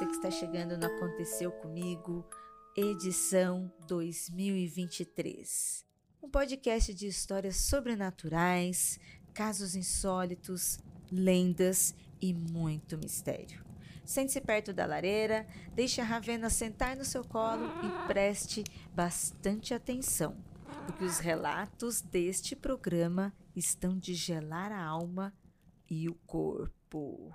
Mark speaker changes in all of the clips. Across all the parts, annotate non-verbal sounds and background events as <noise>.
Speaker 1: você que está chegando no Aconteceu Comigo, edição 2023. Um podcast de histórias sobrenaturais, casos insólitos, lendas e muito mistério. Sente-se perto da lareira, deixe a Ravena sentar no seu colo e preste bastante atenção, porque os relatos deste programa estão de gelar a alma e o corpo.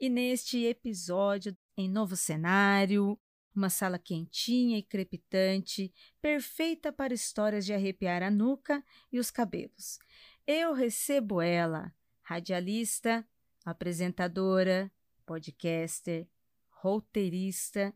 Speaker 1: E neste episódio, em novo cenário, uma sala quentinha e crepitante, perfeita para histórias de arrepiar a nuca e os cabelos. Eu recebo ela, radialista, apresentadora, podcaster, roteirista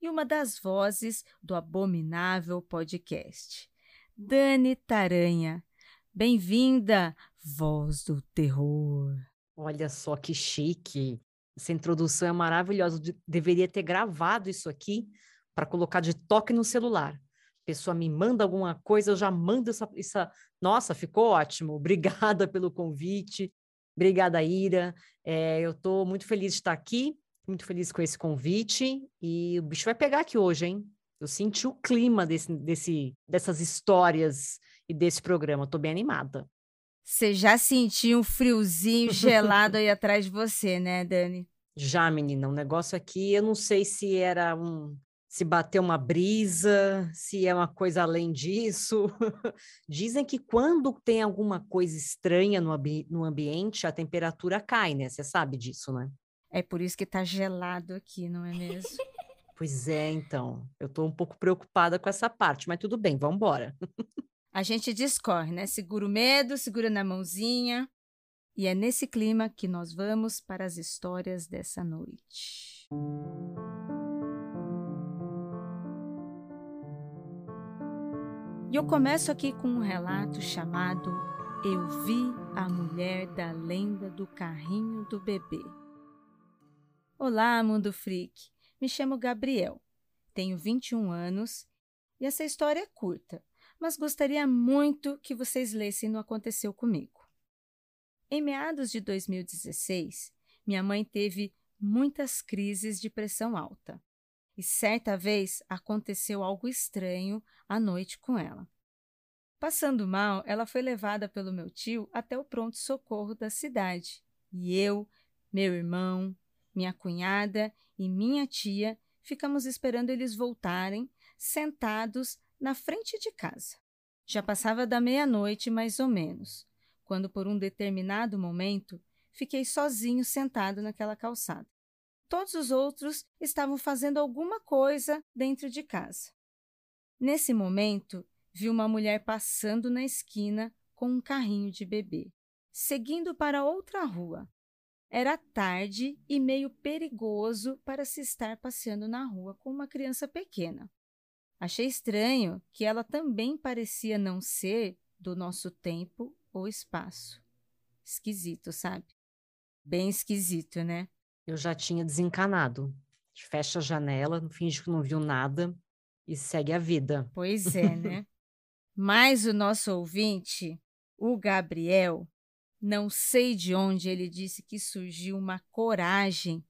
Speaker 1: e uma das vozes do abominável podcast. Dani Taranha. Bem-vinda, voz do terror.
Speaker 2: Olha só que chique. Essa introdução é maravilhosa. De- deveria ter gravado isso aqui para colocar de toque no celular. A pessoa me manda alguma coisa, eu já mando essa, essa. Nossa, ficou ótimo. <laughs> Obrigada pelo convite. Obrigada, Ira. É, eu estou muito feliz de estar aqui, muito feliz com esse convite. E o bicho vai pegar aqui hoje, hein? Eu senti o clima desse, desse, dessas histórias e desse programa. Estou bem animada.
Speaker 1: Você já sentiu um friozinho <laughs> gelado aí atrás de você, né, Dani?
Speaker 2: Já, menina, o negócio aqui, eu não sei se era um. Se bateu uma brisa, se é uma coisa além disso. <laughs> Dizem que quando tem alguma coisa estranha no, ambi- no ambiente, a temperatura cai, né? Você sabe disso, né?
Speaker 1: É por isso que tá gelado aqui, não é mesmo? <laughs>
Speaker 2: Pois é, então. Eu tô um pouco preocupada com essa parte, mas tudo bem, vamos embora.
Speaker 1: A gente discorre, né? Segura o medo, segura na mãozinha. E é nesse clima que nós vamos para as histórias dessa noite. E eu começo aqui com um relato chamado Eu vi a mulher da lenda do carrinho do bebê. Olá, Mundo Freak. Me chamo Gabriel. Tenho 21 anos e essa história é curta mas gostaria muito que vocês lessem no Aconteceu Comigo. Em meados de 2016, minha mãe teve muitas crises de pressão alta. E certa vez aconteceu algo estranho à noite com ela. Passando mal, ela foi levada pelo meu tio até o pronto-socorro da cidade. E eu, meu irmão, minha cunhada e minha tia ficamos esperando eles voltarem, sentados na frente de casa. Já passava da meia-noite, mais ou menos, quando, por um determinado momento, fiquei sozinho sentado naquela calçada. Todos os outros estavam fazendo alguma coisa dentro de casa. Nesse momento, vi uma mulher passando na esquina com um carrinho de bebê, seguindo para outra rua. Era tarde e meio perigoso para se estar passeando na rua com uma criança pequena. Achei estranho que ela também parecia não ser do nosso tempo ou espaço. Esquisito, sabe? Bem esquisito, né?
Speaker 2: Eu já tinha desencanado. Fecha a janela, finge que não viu nada e segue a vida.
Speaker 1: Pois é, né? <laughs> Mas o nosso ouvinte, o Gabriel, não sei de onde ele disse que surgiu uma coragem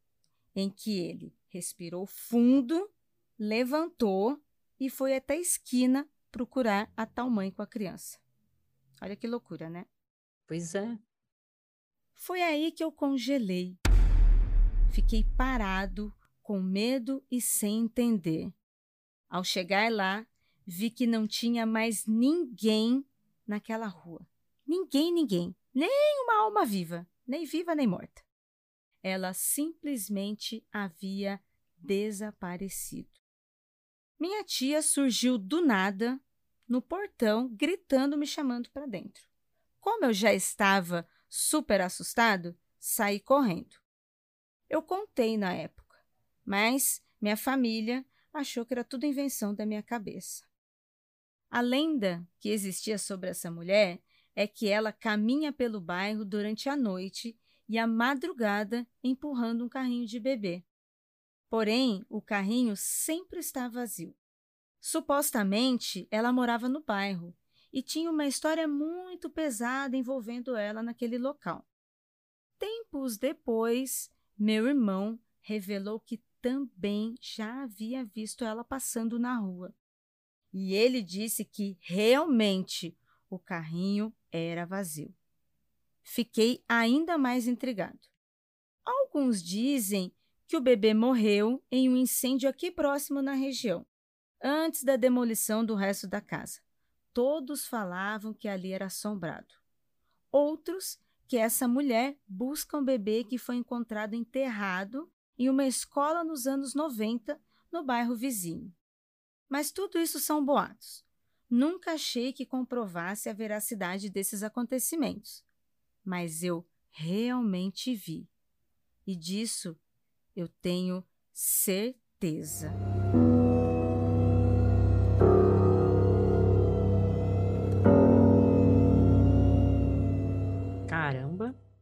Speaker 1: em que ele respirou fundo, levantou e foi até a esquina procurar a tal mãe com a criança. Olha que loucura, né?
Speaker 2: Pois é.
Speaker 1: Foi aí que eu congelei. Fiquei parado, com medo e sem entender. Ao chegar lá, vi que não tinha mais ninguém naquela rua. Ninguém, ninguém. Nem uma alma viva, nem viva nem morta. Ela simplesmente havia desaparecido. Minha tia surgiu do nada no portão, gritando, me chamando para dentro. Como eu já estava super assustado, saí correndo. Eu contei na época, mas minha família achou que era tudo invenção da minha cabeça. A lenda que existia sobre essa mulher é que ela caminha pelo bairro durante a noite e a madrugada empurrando um carrinho de bebê. Porém, o carrinho sempre está vazio. Supostamente, ela morava no bairro e tinha uma história muito pesada envolvendo ela naquele local. Tempos depois, meu irmão revelou que também já havia visto ela passando na rua. E ele disse que realmente o carrinho era vazio. Fiquei ainda mais intrigado. Alguns dizem que o bebê morreu em um incêndio aqui próximo na região, antes da demolição do resto da casa. Todos falavam que ali era assombrado. Outros que essa mulher busca um bebê que foi encontrado enterrado em uma escola nos anos 90 no bairro vizinho. Mas tudo isso são boatos. Nunca achei que comprovasse a veracidade desses acontecimentos mas eu realmente vi. E disso eu tenho certeza.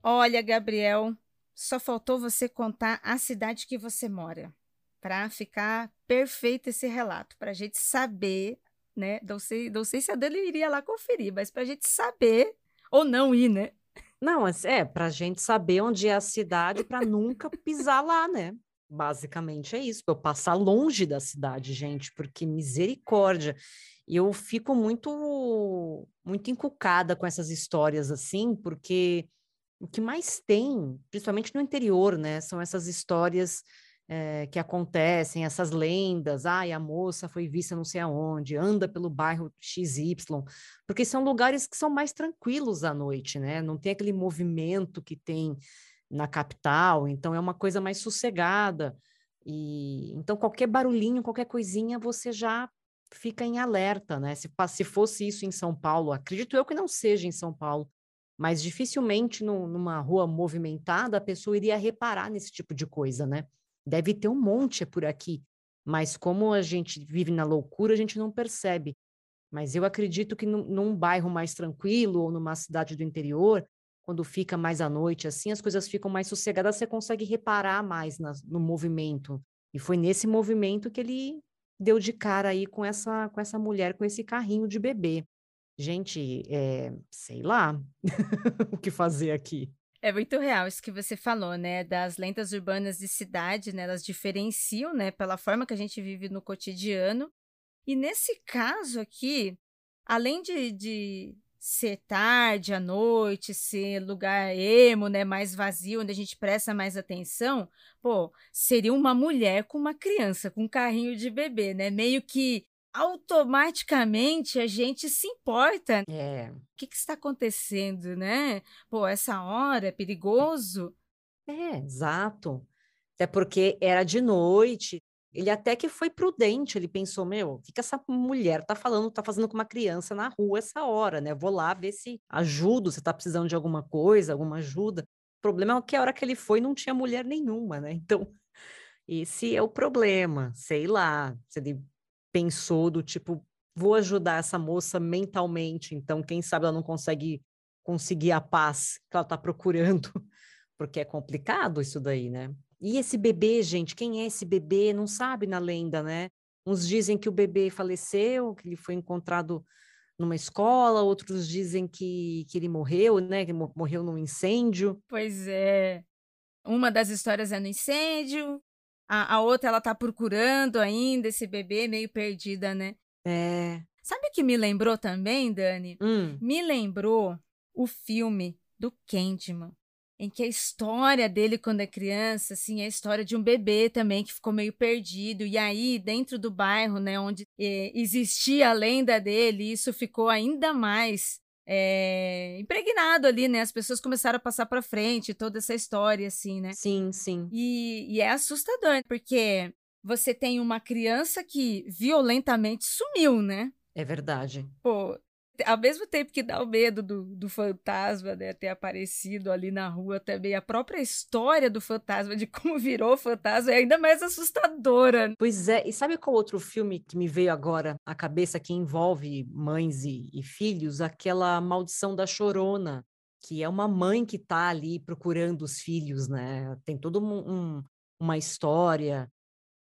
Speaker 1: Olha, Gabriel, só faltou você contar a cidade que você mora para ficar perfeito esse relato, para a gente saber, né? Não sei, não sei se a Dani iria lá conferir, mas para a gente saber ou não ir, né?
Speaker 2: Não, é para a gente saber onde é a cidade para nunca pisar lá, né? Basicamente é isso, para eu passar longe da cidade, gente, porque misericórdia. Eu fico muito, muito encucada com essas histórias assim, porque o que mais tem, principalmente no interior, né, são essas histórias é, que acontecem, essas lendas, ai, a moça foi vista não sei aonde, anda pelo bairro XY, porque são lugares que são mais tranquilos à noite, né? Não tem aquele movimento que tem na capital, então é uma coisa mais sossegada. E então qualquer barulhinho, qualquer coisinha, você já fica em alerta, né? Se, se fosse isso em São Paulo, acredito eu que não seja em São Paulo, mas dificilmente no, numa rua movimentada a pessoa iria reparar nesse tipo de coisa, né? Deve ter um monte por aqui, mas como a gente vive na loucura, a gente não percebe. Mas eu acredito que num, num bairro mais tranquilo ou numa cidade do interior, quando fica mais à noite, assim, as coisas ficam mais sossegadas, você consegue reparar mais na, no movimento. E foi nesse movimento que ele deu de cara aí com essa, com essa mulher, com esse carrinho de bebê. Gente, é, sei lá <laughs> o que fazer aqui.
Speaker 1: É muito real isso que você falou, né? Das lendas urbanas de cidade, né? Elas diferenciam, né? Pela forma que a gente vive no cotidiano. E nesse caso aqui, além de, de ser tarde à noite, ser lugar emo, né? Mais vazio, onde a gente presta mais atenção, pô, seria uma mulher com uma criança, com um carrinho de bebê, né? Meio que automaticamente a gente se importa.
Speaker 2: É.
Speaker 1: O que, que está acontecendo, né? Pô, essa hora é perigoso.
Speaker 2: É, exato. Até porque era de noite. Ele até que foi prudente, ele pensou, meu, o que, que essa mulher tá falando, tá fazendo com uma criança na rua essa hora, né? Vou lá ver se ajudo, se tá precisando de alguma coisa, alguma ajuda. O problema é que a hora que ele foi não tinha mulher nenhuma, né? Então, esse é o problema, sei lá, se ele pensou do tipo, vou ajudar essa moça mentalmente, então quem sabe ela não consegue conseguir a paz que ela está procurando, <laughs> porque é complicado isso daí, né? E esse bebê, gente, quem é esse bebê? Não sabe na lenda, né? Uns dizem que o bebê faleceu, que ele foi encontrado numa escola, outros dizem que, que ele morreu, né? Que morreu num incêndio.
Speaker 1: Pois é. Uma das histórias é no incêndio, a, a outra, ela tá procurando ainda esse bebê meio perdida, né?
Speaker 2: É.
Speaker 1: Sabe o que me lembrou também, Dani?
Speaker 2: Hum.
Speaker 1: Me lembrou o filme do Candyman, em que a história dele quando é criança, assim, é a história de um bebê também que ficou meio perdido. E aí, dentro do bairro, né, onde eh, existia a lenda dele, isso ficou ainda mais é, impregnado ali, né? As pessoas começaram a passar para frente toda essa história, assim, né?
Speaker 2: Sim, sim.
Speaker 1: E, e é assustador, porque você tem uma criança que violentamente sumiu, né?
Speaker 2: É verdade.
Speaker 1: Pô, ao mesmo tempo que dá o medo do, do fantasma, né, ter aparecido ali na rua também, a própria história do fantasma, de como virou fantasma, é ainda mais assustadora.
Speaker 2: Pois é, e sabe qual outro filme que me veio agora à cabeça que envolve mães e, e filhos? Aquela Maldição da Chorona, que é uma mãe que está ali procurando os filhos, né? Tem toda um, um, uma história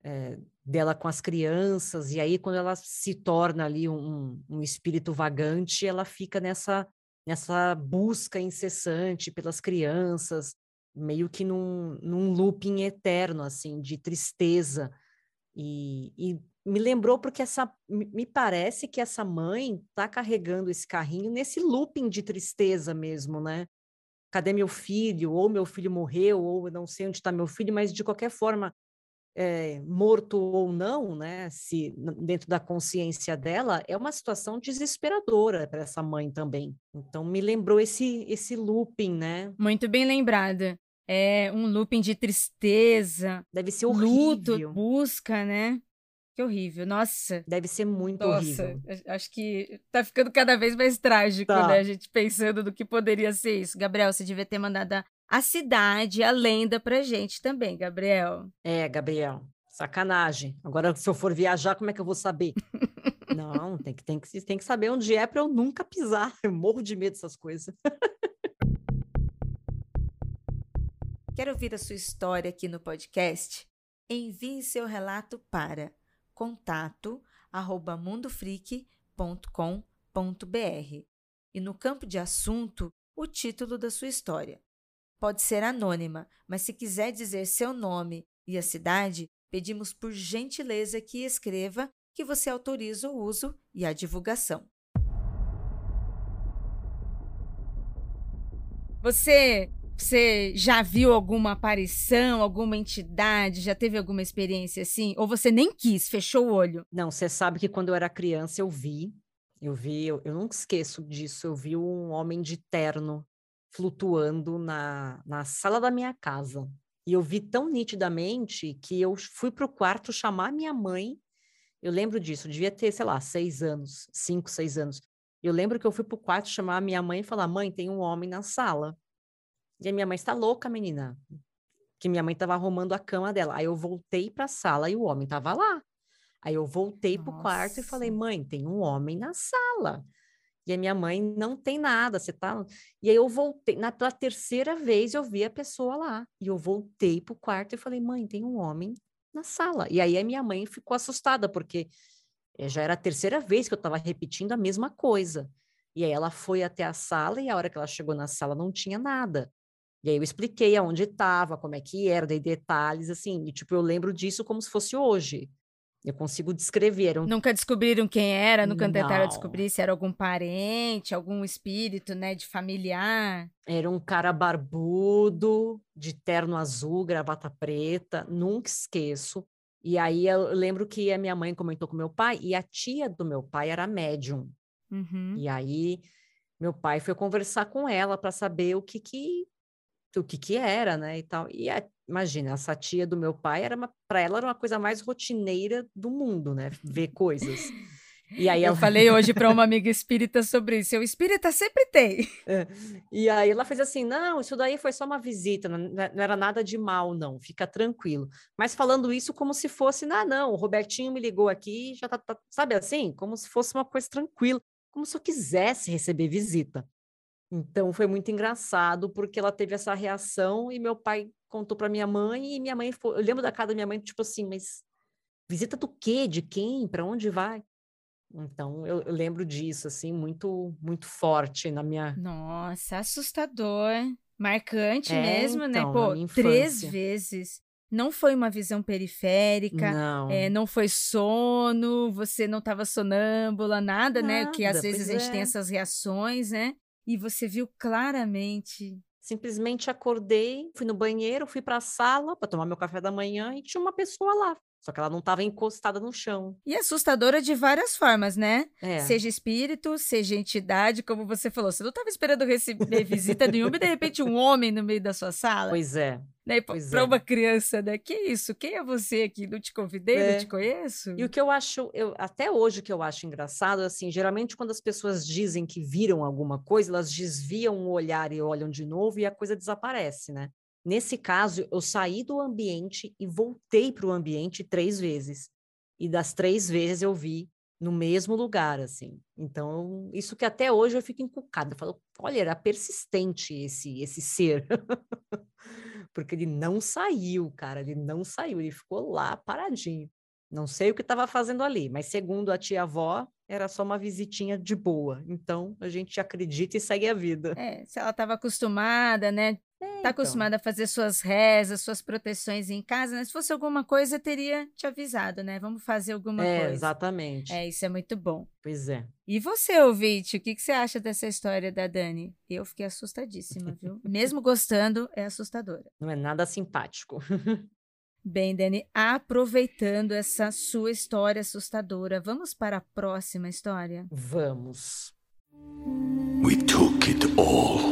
Speaker 2: é, dela com as crianças, e aí quando ela se torna ali um, um espírito vagante, ela fica nessa, nessa busca incessante pelas crianças, meio que num, num looping eterno, assim, de tristeza. E, e me lembrou porque essa me parece que essa mãe está carregando esse carrinho nesse looping de tristeza mesmo, né? Cadê meu filho? Ou meu filho morreu, ou não sei onde está meu filho, mas de qualquer forma é, morto ou não, né, se dentro da consciência dela, é uma situação desesperadora para essa mãe também. Então me lembrou esse esse looping, né?
Speaker 1: Muito bem lembrada. É um looping de tristeza,
Speaker 2: deve ser horrível,
Speaker 1: luto, busca, né? Que horrível, nossa.
Speaker 2: Deve ser muito
Speaker 1: nossa,
Speaker 2: horrível.
Speaker 1: Acho que tá ficando cada vez mais trágico, tá. né? A gente pensando do que poderia ser isso. Gabriel, você devia ter mandado a a cidade, a lenda pra gente também, Gabriel.
Speaker 2: É, Gabriel. Sacanagem. Agora, se eu for viajar, como é que eu vou saber? <laughs> Não, tem que, tem, que, tem que saber onde é para eu nunca pisar. <laughs> Eu morro de medo dessas coisas. <laughs>
Speaker 1: Quer ouvir a sua história aqui no podcast? Envie seu relato para contato@mundofreak.com.br e no campo de assunto o título da sua história pode ser anônima, mas se quiser dizer seu nome e a cidade, pedimos por gentileza que escreva que você autoriza o uso e a divulgação. Você, você já viu alguma aparição, alguma entidade? Já teve alguma experiência assim? Ou você nem quis, fechou o olho?
Speaker 2: Não, você sabe que quando eu era criança eu vi, eu vi, eu, eu nunca esqueço disso, eu vi um homem de terno flutuando na, na sala da minha casa. E eu vi tão nitidamente que eu fui para o quarto chamar minha mãe. Eu lembro disso, devia ter, sei lá, seis anos, cinco, seis anos. Eu lembro que eu fui para o quarto chamar minha mãe e falar: mãe, tem um homem na sala. E a minha mãe está louca, menina. Que minha mãe estava arrumando a cama dela. Aí eu voltei para a sala e o homem estava lá. Aí eu voltei para o quarto e falei: mãe, tem um homem na sala. E a minha mãe não tem nada, você tá. E aí eu voltei, na, pela terceira vez eu vi a pessoa lá. E eu voltei pro quarto e falei, mãe, tem um homem na sala. E aí a minha mãe ficou assustada, porque eh, já era a terceira vez que eu estava repetindo a mesma coisa. E aí ela foi até a sala e a hora que ela chegou na sala não tinha nada. E aí eu expliquei aonde estava, como é que era, dei detalhes, assim, e tipo, eu lembro disso como se fosse hoje. Eu consigo descrever. Um...
Speaker 1: Nunca descobriram quem era, nunca Não. tentaram descobrir se era algum parente, algum espírito, né, de familiar.
Speaker 2: Era um cara barbudo, de terno azul, gravata preta, nunca esqueço. E aí eu lembro que a minha mãe comentou com meu pai e a tia do meu pai era médium.
Speaker 1: Uhum.
Speaker 2: E aí meu pai foi conversar com ela para saber o que que o que que era, né, e tal. E a imagina, essa tia do meu pai era para ela era uma coisa mais rotineira do mundo, né? Ver coisas.
Speaker 1: E aí eu ela... falei <laughs> hoje para uma amiga espírita sobre isso. O espírita sempre tem.
Speaker 2: É. E aí ela fez assim: não, isso daí foi só uma visita, não, não, era nada de mal, não, fica tranquilo. Mas falando isso como se fosse, ah, não, o Robertinho me ligou aqui, já tá, tá, sabe assim? Como se fosse uma coisa tranquila, como se eu quisesse receber visita. Então foi muito engraçado porque ela teve essa reação e meu pai contou para minha mãe e minha mãe foi, eu lembro da casa da minha mãe tipo assim, mas visita do quê? De quem? Para onde vai? Então eu, eu, lembro disso assim muito muito forte na minha
Speaker 1: Nossa, assustador, marcante é, mesmo, né? então, né? Pô, três vezes. Não foi uma visão periférica,
Speaker 2: não,
Speaker 1: é, não foi sono, você não estava sonâmbula, nada, nada, né? Que às vezes a gente é. tem essas reações, né? E você viu claramente.
Speaker 2: Simplesmente acordei, fui no banheiro, fui para a sala para tomar meu café da manhã e tinha uma pessoa lá. Só que ela não estava encostada no chão.
Speaker 1: E assustadora de várias formas, né?
Speaker 2: É.
Speaker 1: Seja espírito, seja entidade, como você falou. Você não estava esperando receber <laughs> visita nenhuma e de repente um homem no meio da sua sala.
Speaker 2: Pois é.
Speaker 1: né? Para
Speaker 2: é.
Speaker 1: uma criança, né? Que isso? Quem é você aqui? Não te convidei,
Speaker 2: É.
Speaker 1: não te conheço?
Speaker 2: E o que eu acho, eu, até hoje o que eu acho engraçado, assim, geralmente quando as pessoas dizem que viram alguma coisa, elas desviam o olhar e olham de novo e a coisa desaparece, né? Nesse caso, eu saí do ambiente e voltei para o ambiente três vezes. E das três vezes eu vi no mesmo lugar, assim. Então, isso que até hoje eu fico encucada. Eu falo, olha, era persistente esse, esse ser. <laughs> Porque ele não saiu, cara, ele não saiu, ele ficou lá paradinho. Não sei o que estava fazendo ali, mas segundo a tia-avó, era só uma visitinha de boa. Então, a gente acredita e segue a vida.
Speaker 1: É, se ela estava acostumada, né?
Speaker 2: É,
Speaker 1: Tá
Speaker 2: então.
Speaker 1: acostumada a fazer suas rezas, suas proteções em casa, né? Se fosse alguma coisa, teria te avisado, né? Vamos fazer alguma
Speaker 2: É,
Speaker 1: coisa.
Speaker 2: exatamente.
Speaker 1: É, isso é muito bom.
Speaker 2: Pois é.
Speaker 1: E você, ouvinte, o que, que você acha dessa história da Dani? Eu fiquei assustadíssima, viu? <laughs> Mesmo gostando, é assustadora.
Speaker 2: Não é nada simpático. <laughs>
Speaker 1: Bem, Dani, aproveitando essa sua história assustadora, vamos para a próxima história?
Speaker 2: Vamos.
Speaker 3: We took it all.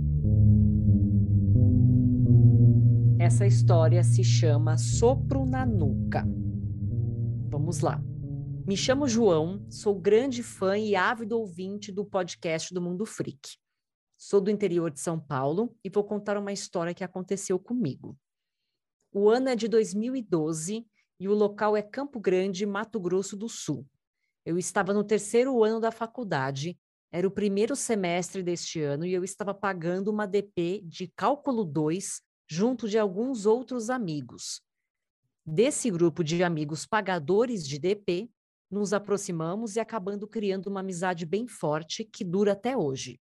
Speaker 2: Essa história se chama Sopro na Nuca. Vamos lá. Me chamo João, sou grande fã e ávido ouvinte do podcast do Mundo Freak. Sou do interior de São Paulo e vou contar uma história que aconteceu comigo. O ano é de 2012 e o local é Campo Grande, Mato Grosso do Sul. Eu estava no terceiro ano da faculdade, era o primeiro semestre deste ano e eu estava pagando uma DP de Cálculo 2 junto de alguns outros amigos. Desse grupo de amigos pagadores de DP, nos aproximamos e acabando criando uma amizade bem forte que dura até hoje.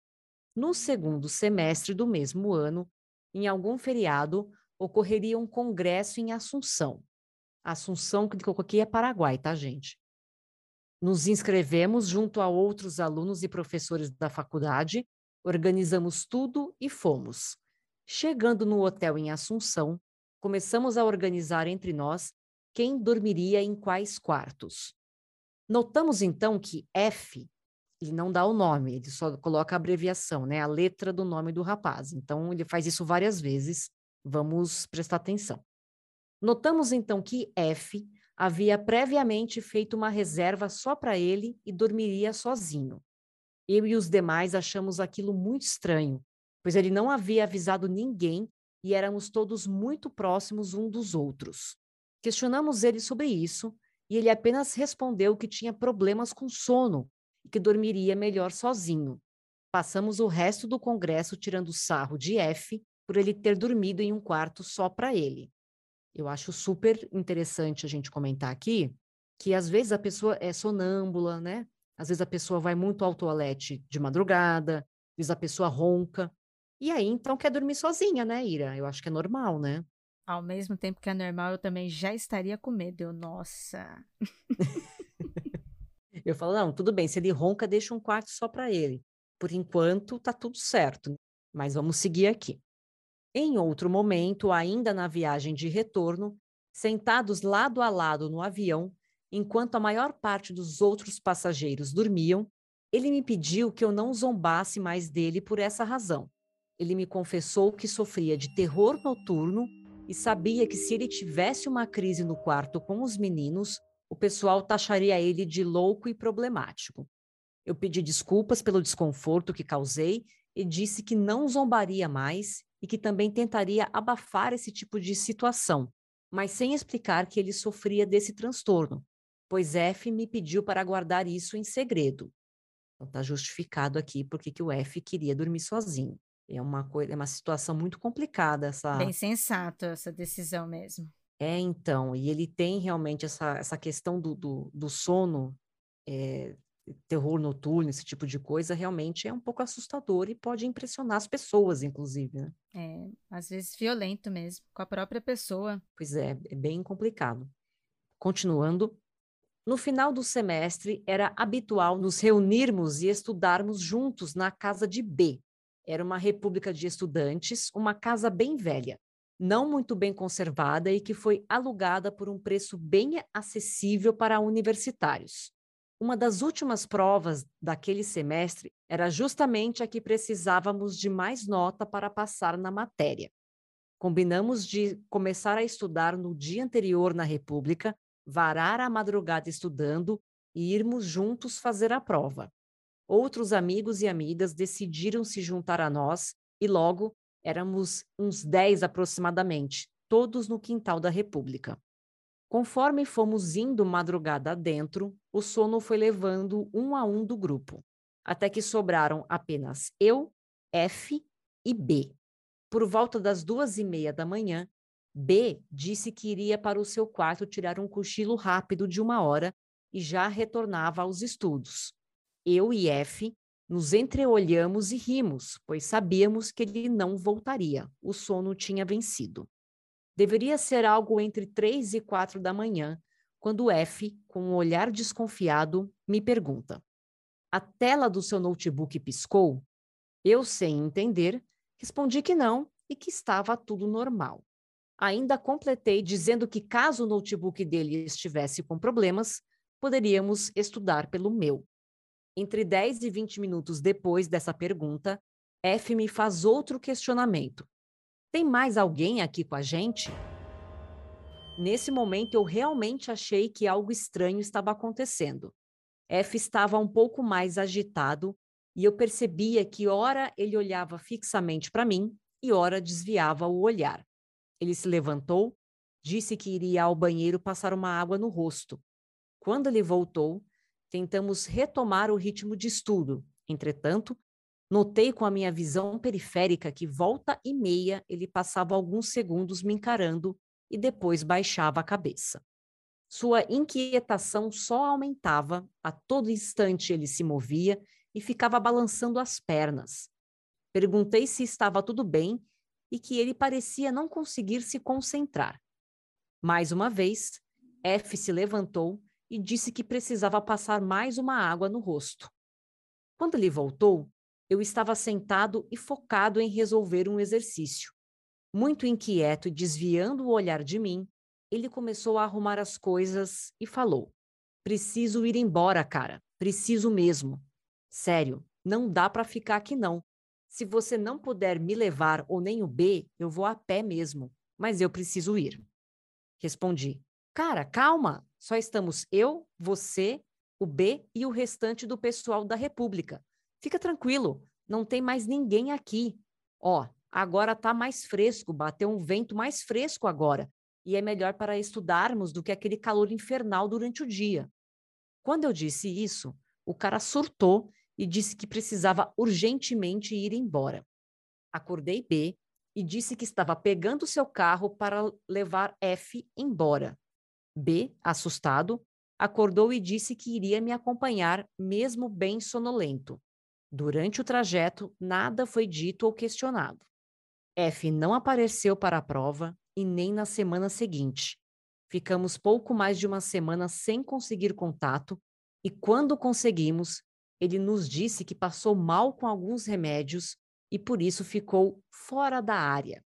Speaker 2: No segundo semestre do mesmo ano, em algum feriado, ocorreria um congresso em Assunção. Assunção, que aqui é Paraguai, tá, gente? Nos inscrevemos junto a outros alunos e professores da faculdade, organizamos tudo e fomos. Chegando no hotel em Assunção, começamos a organizar entre nós quem dormiria em quais quartos. Notamos então que F, ele não dá o nome, ele só coloca a abreviação, né, a letra do nome do rapaz. Então ele faz isso várias vezes. Vamos prestar atenção. Notamos então que F havia previamente feito uma reserva só para ele e dormiria sozinho. Eu e os demais achamos aquilo muito estranho, pois ele não havia avisado ninguém e éramos todos muito próximos um dos outros. Questionamos ele sobre isso e ele apenas respondeu que tinha problemas com sono e que dormiria melhor sozinho. Passamos o resto do congresso tirando sarro de F por ele ter dormido em um quarto só para ele. Eu acho super interessante a gente comentar aqui que às vezes a pessoa é sonâmbula, né? Às vezes a pessoa vai muito ao toalete de madrugada, às vezes a pessoa ronca. E aí, então, quer dormir sozinha, né, Ira? Eu acho que é normal, né?
Speaker 1: Ao mesmo tempo que é normal, eu também já estaria com medo. Eu, nossa. <laughs>
Speaker 2: Eu falo, não, tudo bem, se ele ronca, deixa um quarto só para ele. Por enquanto, tá tudo certo, mas vamos seguir aqui. Em outro momento, ainda na viagem de retorno, sentados lado a lado no avião, enquanto a maior parte dos outros passageiros dormiam, ele me pediu que eu não zombasse mais dele por essa razão. Ele me confessou que sofria de terror noturno e sabia que se ele tivesse uma crise no quarto com os meninos, o pessoal taxaria ele de louco e problemático. Eu pedi desculpas pelo desconforto que causei e disse que não zombaria mais e que também tentaria abafar esse tipo de situação, mas sem explicar que ele sofria desse transtorno, pois F me pediu para guardar isso em segredo. Então está justificado aqui porque que o F queria dormir sozinho. É uma coisa, é uma situação muito complicada essa.
Speaker 1: Bem sensato essa decisão mesmo.
Speaker 2: É, então, e ele tem realmente essa, essa questão do, do, do sono, é, terror noturno, esse tipo de coisa, realmente é um pouco assustador e pode impressionar as pessoas, inclusive, né?
Speaker 1: É, às vezes violento mesmo, com a própria pessoa.
Speaker 2: Pois é, é bem complicado. Continuando, no final do semestre era habitual nos reunirmos e estudarmos juntos na casa de B. Era uma república de estudantes, uma casa bem velha não muito bem conservada e que foi alugada por um preço bem acessível para universitários. Uma das últimas provas daquele semestre era justamente a que precisávamos de mais nota para passar na matéria. Combinamos de começar a estudar no dia anterior na República, varar a madrugada estudando e irmos juntos fazer a prova. Outros amigos e amigas decidiram se juntar a nós e logo Éramos uns dez aproximadamente, todos no quintal da República. Conforme fomos indo madrugada adentro, o sono foi levando um a um do grupo, até que sobraram apenas eu, F e B. Por volta das duas e meia da manhã, B disse que iria para o seu quarto tirar um cochilo rápido de uma hora e já retornava aos estudos. Eu e F nos entreolhamos e rimos, pois sabíamos que ele não voltaria. O sono tinha vencido. Deveria ser algo entre três e quatro da manhã, quando F, com um olhar desconfiado, me pergunta: A tela do seu notebook piscou? Eu, sem entender, respondi que não e que estava tudo normal. Ainda completei dizendo que, caso o notebook dele estivesse com problemas, poderíamos estudar pelo meu. Entre 10 e 20 minutos depois dessa pergunta, F me faz outro questionamento. Tem mais alguém aqui com a gente? Nesse momento, eu realmente achei que algo estranho estava acontecendo. F estava um pouco mais agitado e eu percebia que, ora, ele olhava fixamente para mim e, ora, desviava o olhar. Ele se levantou, disse que iria ao banheiro passar uma água no rosto. Quando ele voltou, tentamos retomar o ritmo de estudo. Entretanto, notei com a minha visão periférica que volta e meia ele passava alguns segundos me encarando e depois baixava a cabeça. Sua inquietação só aumentava, a todo instante ele se movia e ficava balançando as pernas. Perguntei se estava tudo bem e que ele parecia não conseguir se concentrar. Mais uma vez, F se levantou e disse que precisava passar mais uma água no rosto. Quando ele voltou, eu estava sentado e focado em resolver um exercício. Muito inquieto e desviando o olhar de mim, ele começou a arrumar as coisas e falou: Preciso ir embora, cara. Preciso mesmo. Sério, não dá para ficar aqui não. Se você não puder me levar ou nem o B, eu vou a pé mesmo. Mas eu preciso ir. Respondi: Cara, calma. Só estamos eu, você, o B e o restante do pessoal da República. Fica tranquilo, não tem mais ninguém aqui. Ó, agora tá mais fresco, bateu um vento mais fresco agora, e é melhor para estudarmos do que aquele calor infernal durante o dia. Quando eu disse isso, o cara surtou e disse que precisava urgentemente ir embora. Acordei B e disse que estava pegando seu carro para levar F embora. B, assustado, acordou e disse que iria me acompanhar, mesmo bem sonolento. Durante o trajeto, nada foi dito ou questionado. F não apareceu para a prova e nem na semana seguinte. Ficamos pouco mais de uma semana sem conseguir contato e, quando conseguimos, ele nos disse que passou mal com alguns remédios e por isso ficou fora da área.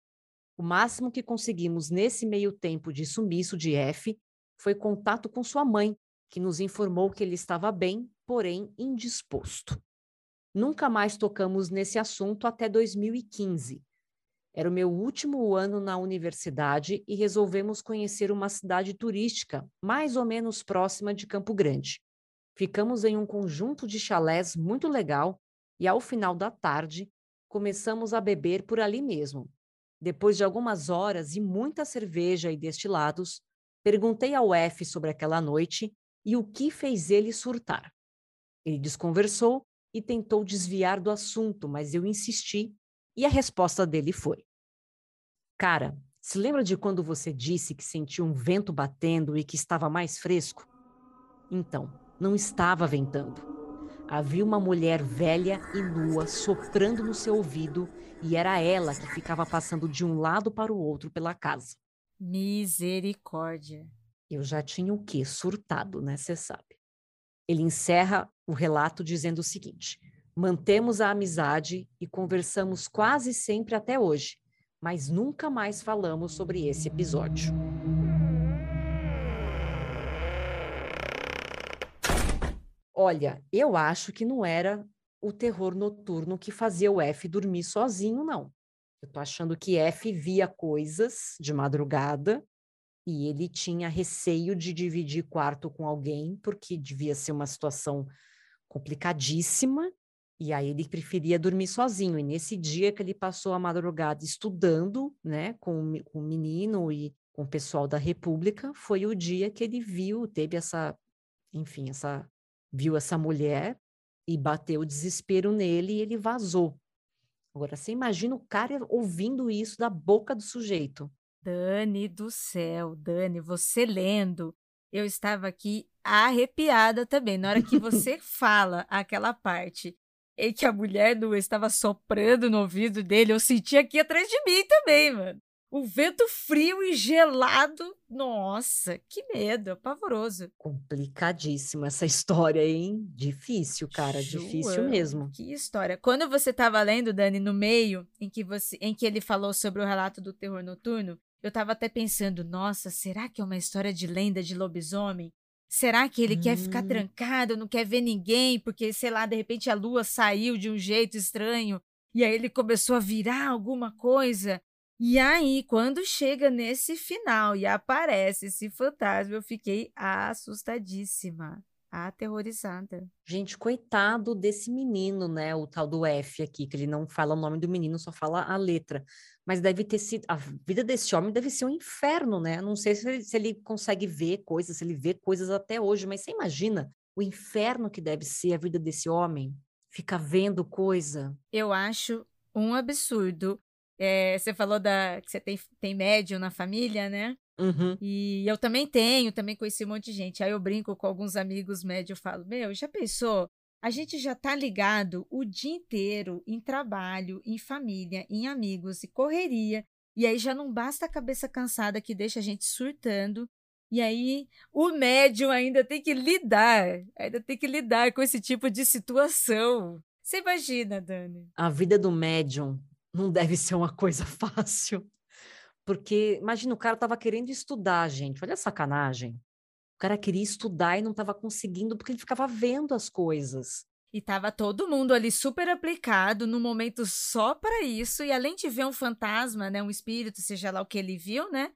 Speaker 2: O máximo que conseguimos nesse meio tempo de sumiço de F foi contato com sua mãe, que nos informou que ele estava bem, porém indisposto. Nunca mais tocamos nesse assunto até 2015. Era o meu último ano na universidade e resolvemos conhecer uma cidade turística mais ou menos próxima de Campo Grande. Ficamos em um conjunto de chalés muito legal e, ao final da tarde, começamos a beber por ali mesmo. Depois de algumas horas e muita cerveja e destilados, Perguntei ao F sobre aquela noite e o que fez ele surtar. Ele desconversou e tentou desviar do assunto, mas eu insisti e a resposta dele foi: Cara, Se lembra de quando você disse que sentiu um vento batendo e que estava mais fresco? Então, não estava ventando. Havia uma mulher velha e nua soprando no seu ouvido e era ela que ficava passando de um lado para o outro pela casa.
Speaker 1: Misericórdia.
Speaker 2: Eu já tinha o quê? Surtado, né? Você sabe. Ele encerra o relato dizendo o seguinte: Mantemos a amizade e conversamos quase sempre até hoje, mas nunca mais falamos sobre esse episódio. Olha, eu acho que não era o terror noturno que fazia o F dormir sozinho, não. Eu tô achando que F via coisas de madrugada e ele tinha receio de dividir quarto com alguém, porque devia ser uma situação complicadíssima, e aí ele preferia dormir sozinho. E nesse dia que ele passou a madrugada estudando, né, com, com o menino e com o pessoal da República, foi o dia que ele viu, teve essa, enfim, essa viu essa mulher e bateu o desespero nele e ele vazou. Agora, você imagina o cara ouvindo isso da boca do sujeito.
Speaker 1: Dani do céu, Dani, você lendo, eu estava aqui arrepiada também. Na hora que você <laughs> fala aquela parte em que a mulher nua estava soprando no ouvido dele, eu senti aqui atrás de mim também, mano. O vento frio e gelado. Nossa, que medo, pavoroso.
Speaker 2: Complicadíssima essa história, hein? Difícil, cara, difícil mesmo.
Speaker 1: Que história. Quando você estava lendo, Dani, no meio em que você em que ele falou sobre o relato do terror noturno, eu estava até pensando, nossa, será que é uma história de lenda de lobisomem? Será que ele hum. quer ficar hum. trancado, não quer ver ninguém, porque, sei lá, de repente a lua saiu de um jeito estranho e aí ele começou a virar alguma coisa? E aí, quando chega nesse final e aparece esse fantasma, eu fiquei assustadíssima, aterrorizada.
Speaker 2: Gente, coitado desse menino, né? O tal do F aqui, que ele não fala o nome do menino, só fala a letra. Mas deve ter sido. A vida desse homem deve ser um inferno, né? Não sei se ele, se ele consegue ver coisas, se ele vê coisas até hoje, mas você imagina o inferno que deve ser a vida desse homem? Ficar vendo coisa.
Speaker 1: Eu acho um absurdo é, você falou da, que você tem, tem médium na família, né?
Speaker 2: Uhum.
Speaker 1: E eu também tenho, também conheci um monte de gente. Aí eu brinco com alguns amigos médios e falo: Meu, já pensou? A gente já tá ligado o dia inteiro em trabalho, em família, em amigos e correria. E aí já não basta a cabeça cansada que deixa a gente surtando. E aí o médium ainda tem que lidar, ainda tem que lidar com esse tipo de situação. Você imagina, Dani?
Speaker 2: A vida do médium não deve ser uma coisa <laughs> fácil. Porque, imagina, o cara estava querendo estudar, gente. Olha a sacanagem. O cara queria estudar e não estava conseguindo porque ele ficava vendo as coisas.
Speaker 1: E tava todo mundo ali super aplicado no momento só para isso. E além de ver um fantasma, né, um espírito, seja lá o que ele viu, né?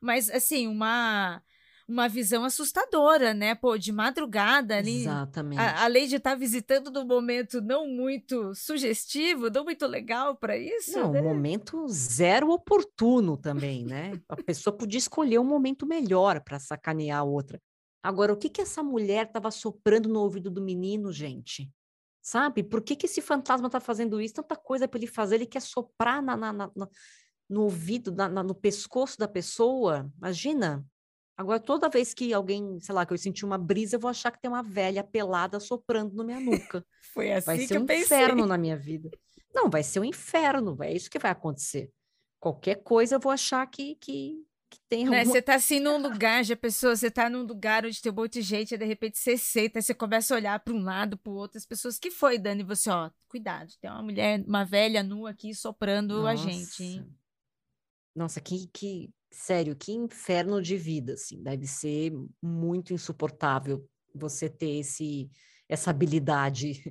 Speaker 1: Mas assim, uma uma visão assustadora, né? Pô, de madrugada ali.
Speaker 2: Exatamente.
Speaker 1: A, a de estar tá visitando num momento não muito sugestivo, não muito legal para isso.
Speaker 2: Não,
Speaker 1: né?
Speaker 2: um momento zero oportuno também, né? a pessoa podia escolher um momento melhor para sacanear a outra. Agora, o que que essa mulher estava soprando no ouvido do menino, gente? Sabe? Por que, que esse fantasma está fazendo isso? Tanta coisa para ele fazer, ele quer soprar na, na, na, no ouvido, no pescoço da pessoa. Imagina, Agora, toda vez que alguém, sei lá, que eu senti uma brisa, eu vou achar que tem uma velha pelada soprando na minha nuca.
Speaker 1: Foi assim
Speaker 2: vai
Speaker 1: que
Speaker 2: ser um
Speaker 1: pensei.
Speaker 2: inferno na minha vida. Não, vai ser um inferno, é isso que vai acontecer. Qualquer coisa eu vou achar que, que, que tem
Speaker 1: né?
Speaker 2: alguma...
Speaker 1: Você tá assim num lugar, já pessoa, você tá num lugar onde tem um monte de gente, e de repente você senta, você começa a olhar para um lado, para o outro, as pessoas, que foi, Dani? Você, ó, cuidado, tem uma mulher, uma velha nua aqui soprando Nossa. a gente, hein?
Speaker 2: Nossa, que, que, sério, que inferno de vida, assim, deve ser muito insuportável você ter esse, essa habilidade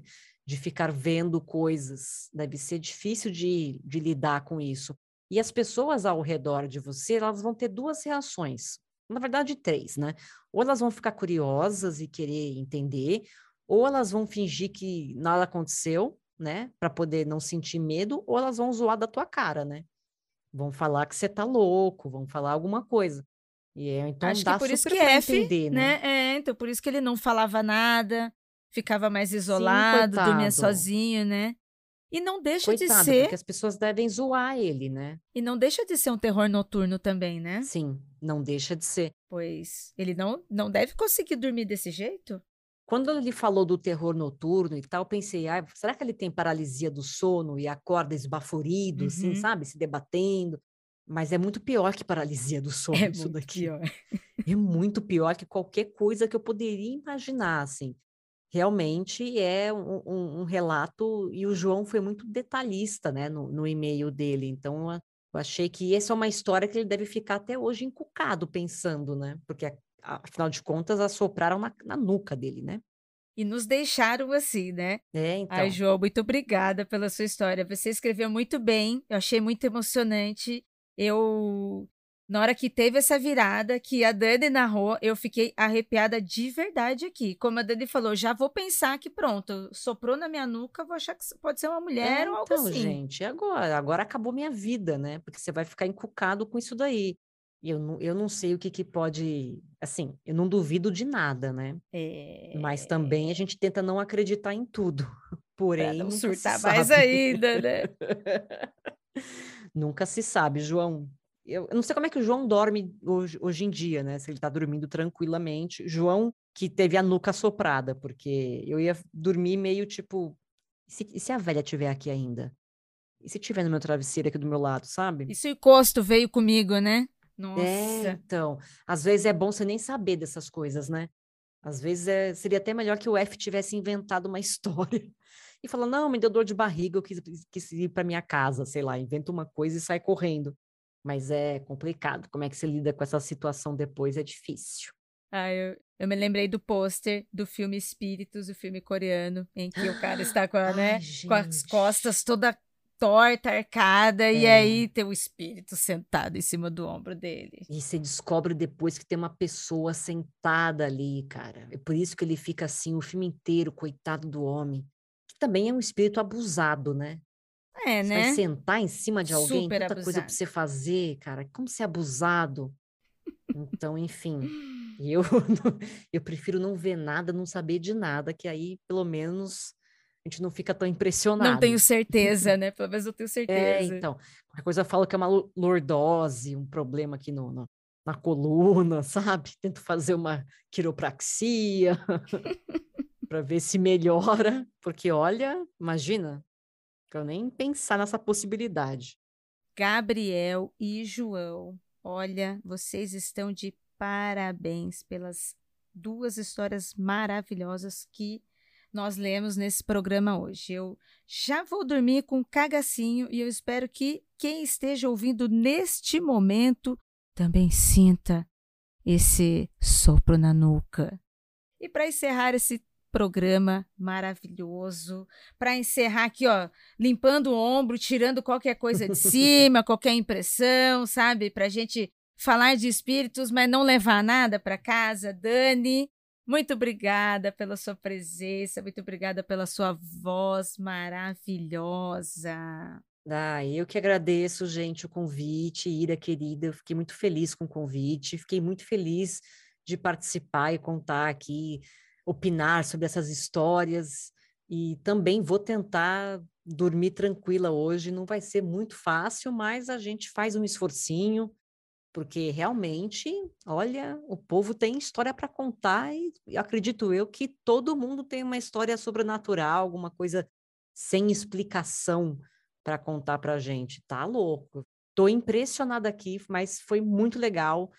Speaker 2: de ficar vendo coisas, deve ser difícil de, de lidar com isso. E as pessoas ao redor de você, elas vão ter duas reações, na verdade três, né? Ou elas vão ficar curiosas e querer entender, ou elas vão fingir que nada aconteceu, né, para poder não sentir medo, ou elas vão zoar da tua cara, né? Vão falar que você tá louco, vão falar alguma coisa. E é, então
Speaker 1: Acho
Speaker 2: dá
Speaker 1: que por isso
Speaker 2: que
Speaker 1: F,
Speaker 2: entender, né?
Speaker 1: né? É, então por isso que ele não falava nada, ficava mais isolado, Sim, dormia sozinho, né? E não deixa
Speaker 2: Coitado,
Speaker 1: de ser.
Speaker 2: porque as pessoas devem zoar ele, né?
Speaker 1: E não deixa de ser um terror noturno também, né?
Speaker 2: Sim, não deixa de ser.
Speaker 1: Pois ele não, não deve conseguir dormir desse jeito.
Speaker 2: Quando ele falou do terror noturno e tal, pensei, ah, será que ele tem paralisia do sono e acorda esbaforido, assim,
Speaker 1: Uhum.
Speaker 2: sabe? Se debatendo. Mas é muito pior que paralisia do <laughs> sono,
Speaker 1: É
Speaker 2: isso
Speaker 1: muito
Speaker 2: daqui.
Speaker 1: pior.
Speaker 2: É muito pior que qualquer coisa que eu poderia imaginar, assim. Realmente é um, um- um relato, e o João foi muito detalhista, né, no, no e-mail dele. Então, eu achei que essa é uma história que ele deve ficar até hoje encucado pensando, né? Porque, afinal de contas, assopraram na, na nuca dele, né?
Speaker 1: E nos deixaram assim, né?
Speaker 2: É, então.
Speaker 1: Ai, João, muito obrigada pela sua história. Você escreveu muito bem, eu achei muito emocionante. Eu, na hora que teve essa virada, que a Dani narrou, eu fiquei arrepiada de verdade aqui. Como a Dani falou, já vou pensar que pronto, soprou na minha nuca, vou achar que pode ser uma mulher
Speaker 2: É,
Speaker 1: ou algo
Speaker 2: então,
Speaker 1: assim.
Speaker 2: gente, e agora? Agora acabou minha vida, né? Porque você vai ficar encucado com isso daí. E eu não, eu não sei o que que pode. Assim, eu não duvido de nada, né?
Speaker 1: É...
Speaker 2: Mas também a gente tenta não acreditar em tudo. <laughs>
Speaker 1: Pra
Speaker 2: Porém,
Speaker 1: não
Speaker 2: nunca se
Speaker 1: surtar mais ainda, né? <laughs>
Speaker 2: Nunca se sabe, João. Eu, eu não sei como é que o João dorme hoje, hoje em dia, né? Se ele tá dormindo tranquilamente. João, que teve a nuca soprada, porque eu ia dormir meio tipo. E se, e se a velha estiver aqui ainda? E se tiver no meu travesseiro aqui do meu lado, sabe?
Speaker 1: Isso o encosto veio comigo, né? Nossa.
Speaker 2: É, então. Às vezes é bom você nem saber dessas coisas, né? Às vezes é- seria até melhor que o F tivesse inventado uma <laughs> história e falou: não, me deu dor de barriga, eu quis, quis ir para minha casa, sei lá, inventa uma coisa e sai correndo. Mas é complicado. Como é que você lida com essa situação depois? É difícil.
Speaker 1: Ah, eu, eu me lembrei do pôster do filme Espíritos, o filme coreano, em que o cara <gasps> está com, a, né,
Speaker 2: Ai,
Speaker 1: com as costas toda torta, arcada, e
Speaker 2: É.
Speaker 1: aí tem o espírito sentado em cima do ombro dele.
Speaker 2: E você descobre depois que tem uma pessoa sentada ali, cara. É por isso que ele fica assim o filme inteiro, coitado do homem. Que também é um espírito abusado, né?
Speaker 1: É,
Speaker 2: Você
Speaker 1: né?
Speaker 2: vai sentar em cima de alguém,
Speaker 1: Super
Speaker 2: tanta coisa para
Speaker 1: abusado.
Speaker 2: você fazer, cara. Como ser abusado? Então, enfim, <laughs> eu, <laughs> eu prefiro não ver nada, não saber de nada, que aí, pelo menos, a gente não fica tão impressionado.
Speaker 1: Não tenho certeza, né? Pelo menos eu tenho
Speaker 2: É,
Speaker 1: certeza.
Speaker 2: então, qualquer coisa eu falo que é uma lo- lordose, um problema aqui no, no- na coluna, <laughs> sabe? Tento fazer uma quiropraxia <laughs> para ver se melhora, porque olha, imagina, eu nem pensar nessa possibilidade.
Speaker 1: Gabriel e João, olha, vocês estão de parabéns pelas duas histórias maravilhosas que nós lemos nesse programa hoje. Eu já vou dormir com um cagacinho e eu espero que quem esteja ouvindo neste momento também sinta esse sopro na nuca. E para encerrar esse programa maravilhoso, para encerrar aqui, ó, limpando o ombro, tirando qualquer coisa de <laughs> cima, qualquer impressão, sabe? Para a gente falar de espíritos, mas não levar nada para casa. Dani, muito obrigada pela sua presença, muito obrigada pela sua voz maravilhosa.
Speaker 2: Ah, eu que agradeço, gente, o convite, Ira querida. Eu fiquei muito feliz com o convite, fiquei muito feliz de participar e contar aqui, opinar sobre essas histórias. E também vou tentar dormir tranquila hoje. Não vai ser muito fácil, mas a gente faz um esforcinho, porque realmente, olha, o povo tem história para contar e acredito eu que todo mundo tem uma história sobrenatural, alguma coisa sem explicação para contar para a gente. Tá louco. Tô impressionada aqui, mas foi muito legal.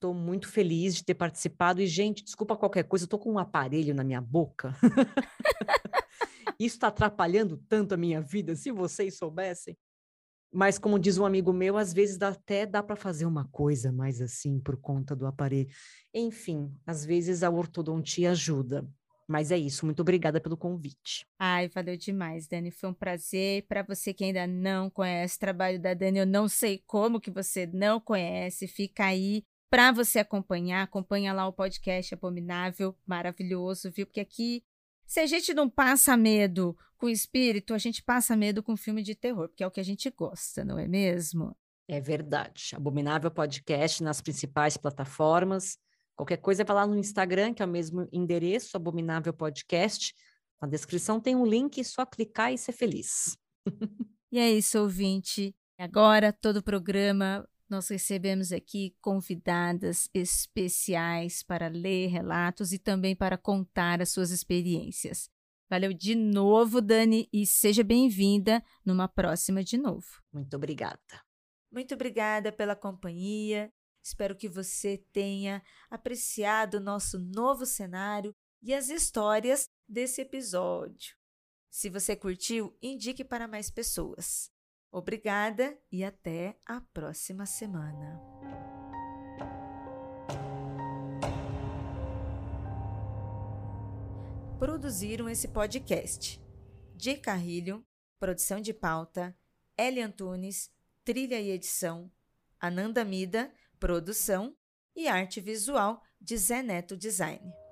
Speaker 2: Tô muito feliz de ter participado. E, gente, desculpa qualquer coisa, eu tô com um aparelho na minha boca. <laughs> Isso está atrapalhando tanto a minha vida, se vocês soubessem. Mas, como diz um amigo meu, às vezes dá, até dá para fazer uma coisa mais assim por conta do aparelho. Enfim, às vezes a ortodontia ajuda. Mas é isso. Muito obrigada pelo convite.
Speaker 1: Ai, valeu demais, Dani. Foi um prazer. Para você que ainda não conhece o trabalho da Dani, eu não sei como que você não conhece. Fica aí para você acompanhar. Acompanha lá o podcast Abominável, maravilhoso, viu? Porque aqui, se a gente não passa medo com espírito, a gente passa medo com filme de terror, porque é o que a gente gosta, não é mesmo?
Speaker 2: É verdade. Abominável Podcast nas principais plataformas. Qualquer coisa vai lá no Instagram, que é o mesmo endereço, Abominável Podcast. Na descrição tem um link, é só clicar e ser feliz. <laughs>
Speaker 1: e é isso, ouvinte. Agora, todo o programa, nós recebemos aqui convidadas especiais para ler relatos e também para contar as suas experiências. Valeu de novo, Dani, e seja bem-vinda numa próxima de novo.
Speaker 2: Muito obrigada.
Speaker 1: Muito obrigada pela companhia. Espero que você tenha apreciado o nosso novo cenário e as histórias desse episódio. Se você curtiu, indique para mais pessoas. Obrigada e até a próxima semana. Produziram esse podcast. Di Carrilho, produção de pauta, Eli Antunes, trilha e edição, Ananda Mida, produção e arte visual de Zé Neto Design.